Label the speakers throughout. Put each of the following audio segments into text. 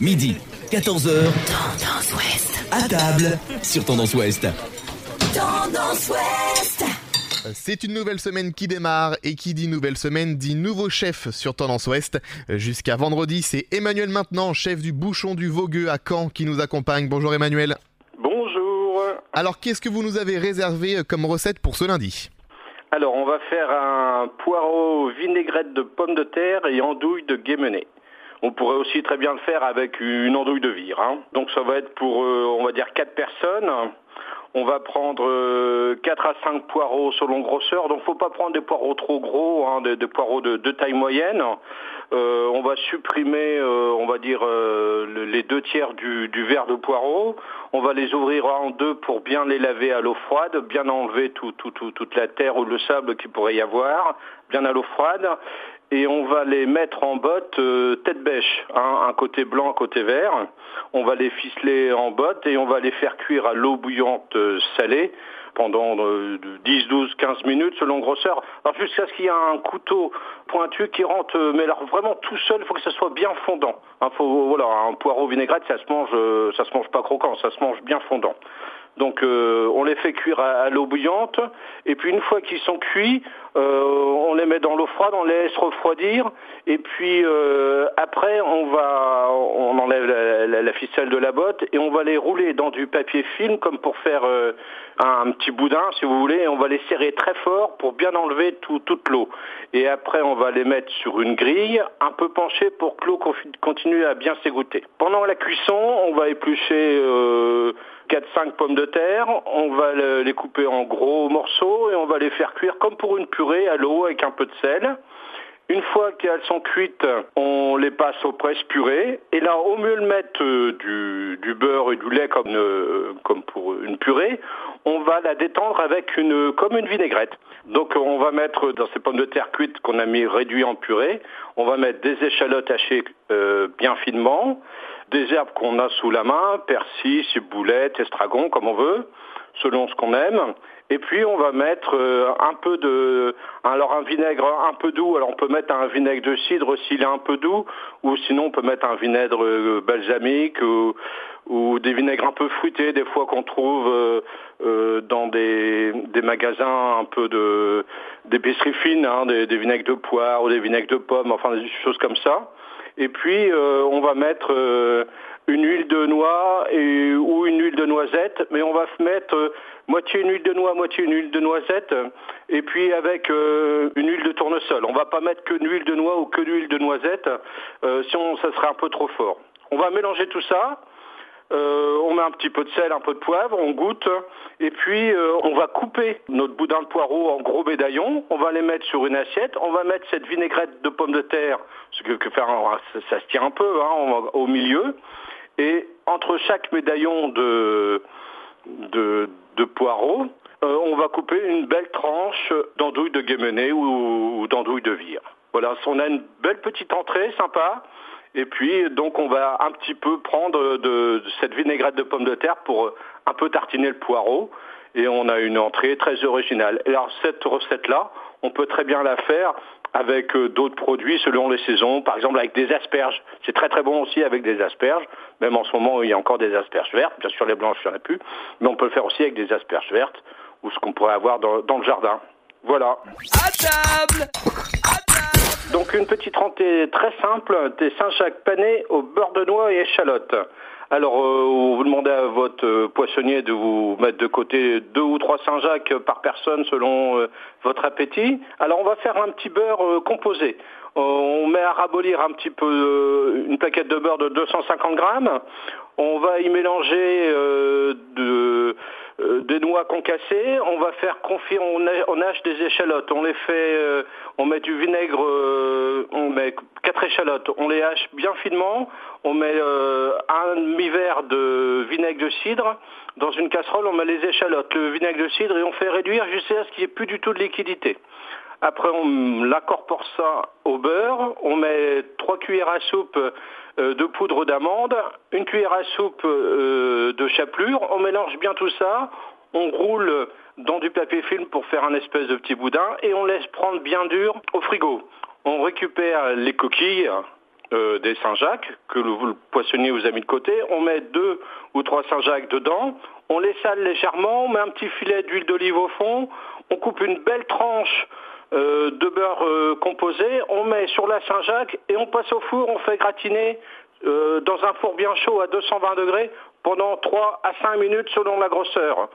Speaker 1: Midi, 14h. Tendance Ouest. À table sur Tendance Ouest.
Speaker 2: Tendance Ouest.
Speaker 3: C'est une nouvelle semaine qui démarre et qui dit nouvelle semaine dit nouveau chef sur Tendance Ouest. Jusqu'à vendredi, c'est Emmanuel maintenant, chef du bouchon du Vogueux à Caen qui nous accompagne. Bonjour Emmanuel.
Speaker 4: Bonjour.
Speaker 3: Alors qu'est-ce que vous nous avez réservé comme recette pour ce lundi?
Speaker 4: Alors on va faire un poireau vinaigrette de pommes de terre et andouille de guémené. On pourrait aussi très bien le faire avec une andouille de vire. hein. Donc ça va être pour, euh, on va dire, 4 personnes. On va prendre euh, 4 à 5 poireaux selon grosseur. Donc faut pas prendre des poireaux trop gros, hein, des, poireaux de, taille moyenne. Euh, on va supprimer, euh, on va dire, euh, le- les deux tiers du, du verre de poireaux. On va les ouvrir en deux pour bien les laver à l'eau froide, bien enlever tout, tout, tout- toute la terre ou le sable qu'il pourrait y avoir, bien à l'eau froide. Et on va les mettre en botte euh, tête bêche, hein, un côté blanc, un côté vert. On va les ficeler en botte et on va les faire cuire à l'eau bouillante euh, salée pendant euh, 10, 12, 15 minutes selon grosseur. Alors jusqu'à ce qu'il y ait un couteau pointu qui rentre, euh, mais alors vraiment tout seul, il faut que ça soit bien fondant. Hein, un poireau vinaigrette, ça se mange, ça se mange pas croquant, ça se mange bien fondant. Donc euh, on les fait cuire à, l'eau bouillante et puis une fois qu'ils sont cuits, euh, on les met dans l'eau froide, on les laisse refroidir et puis euh, après on va on enlève la, ficelle de la botte et on va les rouler dans du papier film comme pour faire euh, un, petit boudin si vous voulez et on va les serrer très fort pour bien enlever tout- toute l'eau. Et après on va les mettre sur une grille un peu penchée pour que l'eau continue à bien s'égoutter. Pendant la cuisson, on va éplucher euh, 4-5 pommes de terre, on va le- les couper en gros morceaux et on va les faire cuire comme pour une purée à l'eau avec un peu de sel. Une fois qu'elles sont cuites, on les passe au presse-purée. Et là, au mieux de mettre euh, du, beurre et du lait comme, euh, comme pour une purée, on va la détendre avec une, comme une vinaigrette. Donc on va mettre dans ces pommes de terre cuites qu'on a mis réduites en purée, on va mettre des échalotes hachées euh, bien finement, des herbes qu'on a sous la main, persil, ciboulette, estragon, comme on veut, selon ce qu'on aime. Et puis on va mettre euh, un peu de, alors un vinaigre un peu doux. Alors on peut mettre un vinaigre de cidre s'il est un peu doux, ou sinon on peut mettre un vinaigre euh, balsamique ou, ou des vinaigres un peu fruités, des fois qu'on trouve euh, dans des, des magasins un peu de d'épicerie fine, hein, des, des vinaigres de poire ou des vinaigres de pommes, enfin des choses comme ça. Et puis euh, on va mettre euh, une huile de noix et, ou une huile de noisette, mais on va mettre euh, moitié une huile de noix, moitié une huile de noisette, et puis avec une huile de tournesol. On va pas mettre que une huile de noix ou que une huile de noisette, euh, sinon ça serait un peu trop fort. On va mélanger tout ça. Euh, on met un petit peu de sel, un peu de poivre, on goûte, et puis euh, on va couper notre boudin de poireau en gros médaillons, on va les mettre sur une assiette, on va mettre cette vinaigrette de pommes de terre, ce que, que faire, ça, ça se tient un peu hein, au milieu, et entre chaque médaillon de, de, poireaux, euh, on va couper une belle tranche d'andouille de guémené ou d'andouille de vire. Voilà, on a une belle petite entrée sympa. Et puis, donc, on va un petit peu prendre de, de cette vinaigrette de pommes de terre pour euh, un peu tartiner le poireau. Et on a une entrée très originale. Et alors, cette recette-là, on peut très bien la faire avec euh, d'autres produits selon les saisons. Par exemple, avec des asperges. C'est très très bon aussi avec des asperges. Même en ce moment, il y a encore des asperges vertes. Bien sûr, les blanches, il n'y en a plus. Mais on peut le faire aussi avec des asperges vertes ou ce qu'on pourrait avoir dans, dans le jardin. Voilà.
Speaker 1: À table
Speaker 4: Donc une petite rentrée très simple, des Saint-Jacques panés au beurre de noix et échalotes. Alors euh, vous demandez à votre euh, poissonnier de vous mettre de côté deux ou trois Saint-Jacques par personne selon euh, votre appétit. Alors on va faire un petit beurre composé. On met à rabolir un petit peu une plaquette de beurre de 250 grammes. On va y mélanger noix concassées. On va faire confire, on, ha- on hache des échalotes. On les fait, euh, on met du vinaigre, euh, on met quatre échalotes. On les hache bien finement. On met euh, un demi-verre de vinaigre de cidre. Dans une casserole, on met les échalotes, le vinaigre de cidre et on fait réduire jusqu'à ce qu'il n'y ait plus du tout de liquidité. Après, on incorpore ça au beurre. On met trois cuillères à soupe de poudre d'amande, une cuillère à soupe de chapelure. On mélange bien tout ça. On roule dans du papier film pour faire un espèce de petit boudin et on laisse prendre bien dur au frigo. On récupère les coquilles euh, des Saint-Jacques que le, poissonnier vous a mis de côté. On met deux ou trois Saint-Jacques dedans. On les sale légèrement. On met un petit filet d'huile d'olive au fond. On coupe une belle tranche euh, de beurre euh, composé. On met sur la Saint-Jacques et on passe au four. On fait gratiner dans un four bien chaud à 220 degrés pendant 3 à 5 minutes selon la grosseur.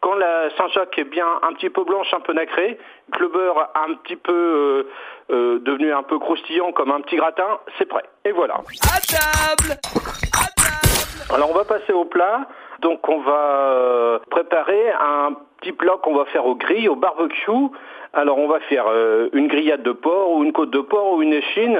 Speaker 4: Quand la Saint-Jacques est bien un petit peu blanche, un peu nacrée, que le beurre a un petit peu euh, euh, devenu un peu croustillant comme un petit gratin, c'est prêt. Et voilà.
Speaker 1: À table À table
Speaker 4: Alors on va passer au plat. Donc on va euh, préparer un petit plat qu'on va faire au grill, au barbecue. Alors on va faire euh, une grillade de porc ou une côte de porc ou une échine,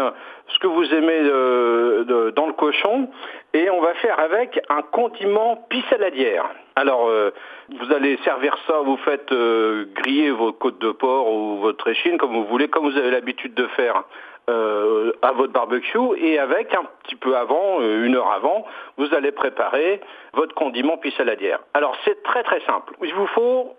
Speaker 4: ce que vous aimez de- dans le cochon. Et on va faire avec un condiment pissaladière. Alors euh, vous allez servir ça, vous faites euh, griller vos côtes de porc ou votre échine comme vous voulez, comme vous avez l'habitude de faire euh, à votre barbecue et avec un petit peu avant, une heure avant, vous allez préparer votre condiment puis saladière. Alors c'est très très simple. Il vous faut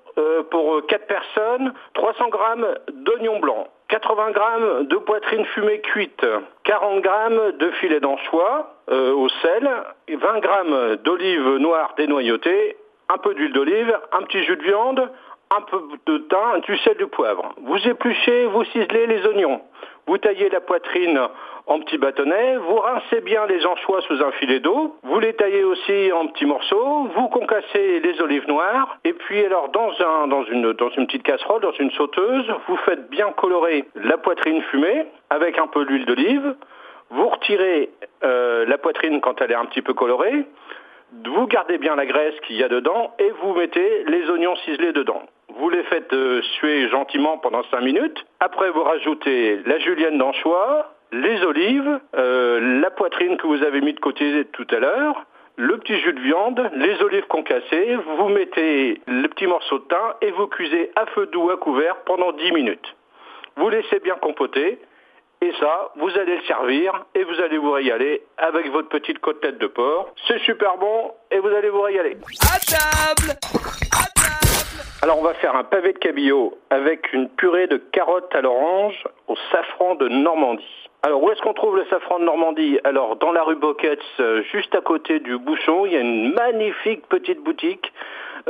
Speaker 4: pour 4 personnes 300 grammes d'oignons blancs, 80 grammes de poitrine fumée cuite, 40 grammes de filet d'anchois au sel, et 20 grammes d'olive noire dénoyautée, un peu d'huile d'olive, un petit jus de viande, un peu de thym, du sel, du poivre. Vous épluchez, vous ciselez les oignons. Vous taillez la poitrine en petits bâtonnets, vous rincez bien les anchois sous un filet d'eau, vous les taillez aussi en petits morceaux, vous concassez les olives noires, et puis alors dans, un, dans, une, dans une petite casserole, dans une sauteuse, vous faites bien colorer la poitrine fumée avec un peu d'huile d'olive, vous retirez euh, la poitrine quand elle est un petit peu colorée, vous gardez bien la graisse qu'il y a dedans et vous mettez les oignons ciselés dedans. Vous les faites euh, suer gentiment pendant 5 minutes. Après, vous rajoutez la julienne d'anchois, les olives, euh, la poitrine que vous avez mis de côté tout à l'heure, le petit jus de viande, les olives concassées, vous mettez le petit morceau de thym et vous cuisez à feu doux à couvert pendant 10 minutes. Vous laissez bien compoter et ça, vous allez le servir et vous allez vous régaler avec votre petite côtelette de porc. C'est super bon et vous allez vous régaler.
Speaker 1: À table À table
Speaker 4: Alors on va faire un pavé de cabillaud avec une purée de carottes à l'orange au safran de Normandie. Alors où est-ce qu'on trouve le safran de Normandie? Alors dans la rue Boquets, euh, juste à côté du bouchon, il y a une magnifique petite boutique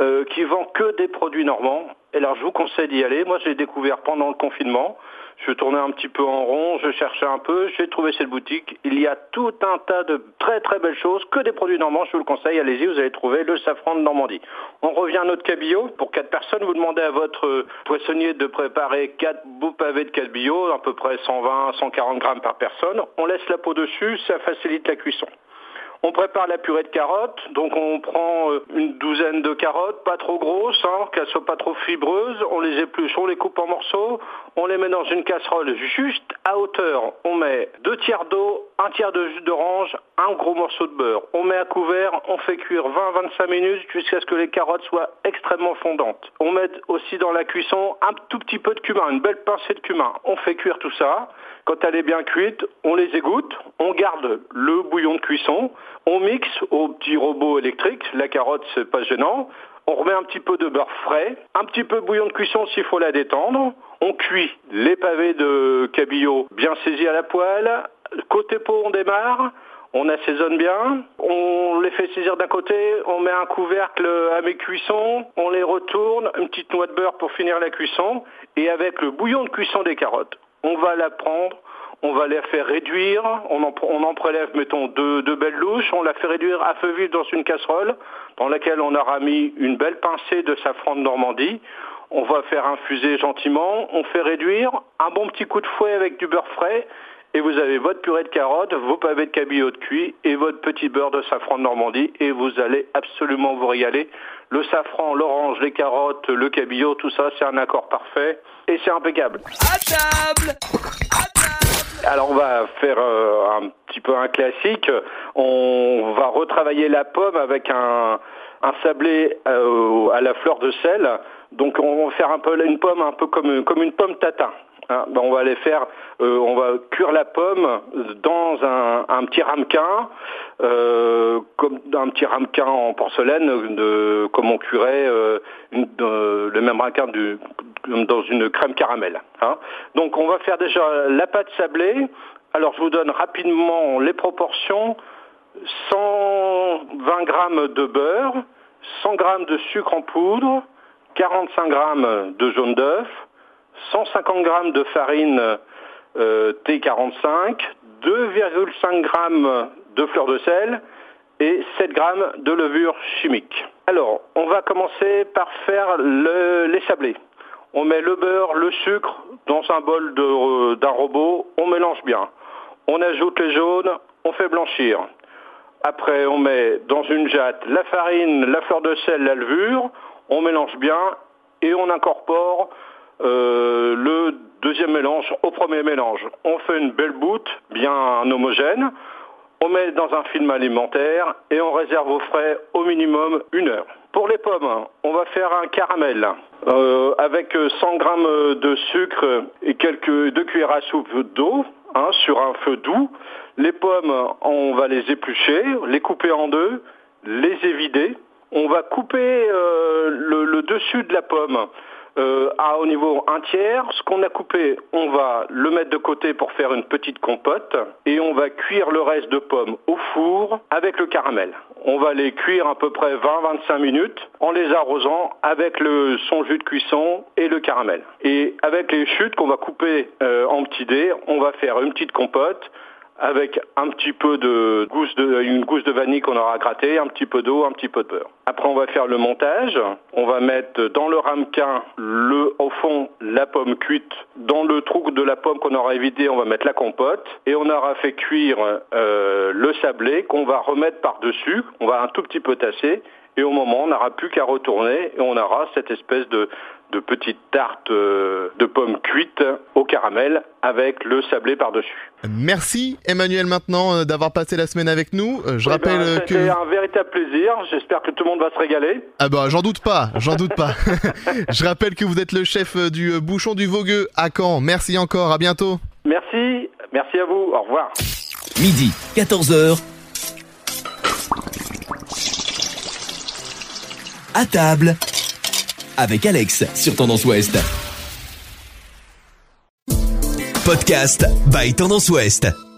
Speaker 4: euh, qui vend que des produits normands. Et alors je vous conseille d'y aller. Moi j'ai découvert pendant le confinement. Je tournais un petit peu en rond, je cherchais un peu, j'ai trouvé cette boutique. Il y a tout un tas de très très belles choses, que des produits normands, je vous le conseille, allez-y, vous allez trouver le safran de Normandie. On revient à notre cabillaud. Pour 4 personnes, vous demandez à votre poissonnier de préparer 4 bouts pavés de cabillaud, à peu près 120, 140 grammes par personne. On laisse la peau dessus, ça facilite la cuisson. On prépare la purée de carottes, donc on prend euh, une douzaine de carottes, pas trop grosses, hein, qu'elles soient pas trop fibreuses, on les épluche, on les coupe en morceaux, on les met dans une casserole juste à hauteur. On met deux tiers d'eau, un tiers de jus d'orange, un gros morceau de beurre. On met à couvert, on fait cuire 20-25 minutes jusqu'à ce que les carottes soient extrêmement fondantes. On met aussi dans la cuisson un tout petit peu de cumin, une belle pincée de cumin. On fait cuire tout ça. Quand elle est bien cuite, on les égoutte, on garde le bouillon de cuisson, on mixe au petit robot électrique, la carotte c'est pas gênant, on remet un petit peu de beurre frais, un petit peu de bouillon de cuisson s'il faut la détendre, on cuit les pavés de cabillaud bien saisis à la poêle, côté peau on démarre, on assaisonne bien, on les fait saisir d'un côté, on met un couvercle à mes cuissons, on les retourne, une petite noix de beurre pour finir la cuisson, et avec le bouillon de cuisson des carottes, on va la prendre, on va la faire réduire, on en, prélève, mettons, deux, deux belles louches, on la fait réduire à feu vif dans une casserole, dans laquelle on aura mis une belle pincée de safran de Normandie, on va faire infuser gentiment, on fait réduire, un bon petit coup de fouet avec du beurre frais, et vous avez votre purée de carottes, vos pavés de cabillaud de cuit et votre petit beurre de safran de Normandie et vous allez absolument vous régaler. Le safran, l'orange, les carottes, le cabillaud, tout ça, c'est un accord parfait et c'est impeccable.
Speaker 1: À table
Speaker 4: Alors on va faire euh, un petit peu un classique. On va retravailler la pomme avec un, un sablé euh, à la fleur de sel. Donc on va faire un peu une pomme un peu comme, comme une pomme tatin. Hein, ben, on va aller faire, euh, on va cuire la pomme dans un, petit ramequin, euh, comme un petit ramequin en porcelaine, comme on cuirait euh, le même ramequin dans une crème caramel. hein. Donc on va faire déjà la pâte sablée Alors je vous donne rapidement les proportions. 120 grammes de beurre, 100 grammes de sucre en poudre, 45 grammes de jaune d'œuf, 150 grammes de farine euh, T45, 2,5 grammes de fleur de sel et 7 grammes de levure chimique. Alors, on va commencer par faire les sablés. On met le beurre, le sucre dans un bol euh, d'un robot, on mélange bien. On ajoute les jaunes, on fait blanchir. Après, on met dans une jatte la farine, la fleur de sel, la levure, on mélange bien et on incorpore euh, le deuxième mélange au premier mélange. On fait une belle boute, bien homogène, on met dans un film alimentaire et on réserve au frais au minimum une heure. Pour les pommes, on va faire un caramel euh, avec 100 g de sucre et quelques deux cuillères à soupe d'eau hein, sur un feu doux. Les pommes, on va les éplucher, les couper en deux, les évider. On va couper euh, le, dessus de la pomme euh, à au niveau un tiers. Ce qu'on a coupé, on va le mettre de côté pour faire une petite compote et on va cuire le reste de pommes au four avec le caramel. On va les cuire à peu près 20-25 minutes en les arrosant avec le son jus de cuisson et le caramel. Et avec les chutes qu'on va couper euh, en petits dés, on va faire une petite compote avec un petit peu de gousse de une gousse de vanille qu'on aura grattée, un petit peu d'eau, un petit peu de beurre. Après on va faire le montage. On va mettre dans le ramequin le au fond la pomme cuite. Dans le trou de la pomme qu'on aura évité, on va mettre la compote et on aura fait cuire euh, le sablé qu'on va remettre par dessus. On va un tout petit peu tasser et au moment on n'aura plus qu'à retourner et on aura cette espèce de de petites tartes euh, de pommes cuites au caramel avec le sablé par-dessus.
Speaker 3: Merci Emmanuel maintenant euh, d'avoir passé la semaine avec nous. Euh, je
Speaker 4: eh
Speaker 3: rappelle
Speaker 4: ben,
Speaker 3: que
Speaker 4: c'est un véritable plaisir. J'espère que tout le monde va se régaler.
Speaker 3: Ah bah j'en doute pas, j'en doute pas. je rappelle que vous êtes le chef du bouchon du Vogueux à Caen. Merci encore, à bientôt.
Speaker 4: Merci, merci à vous. Au revoir.
Speaker 1: Midi, 14h. À table avec Alex sur Tendance Ouest. Podcast by Tendance Ouest.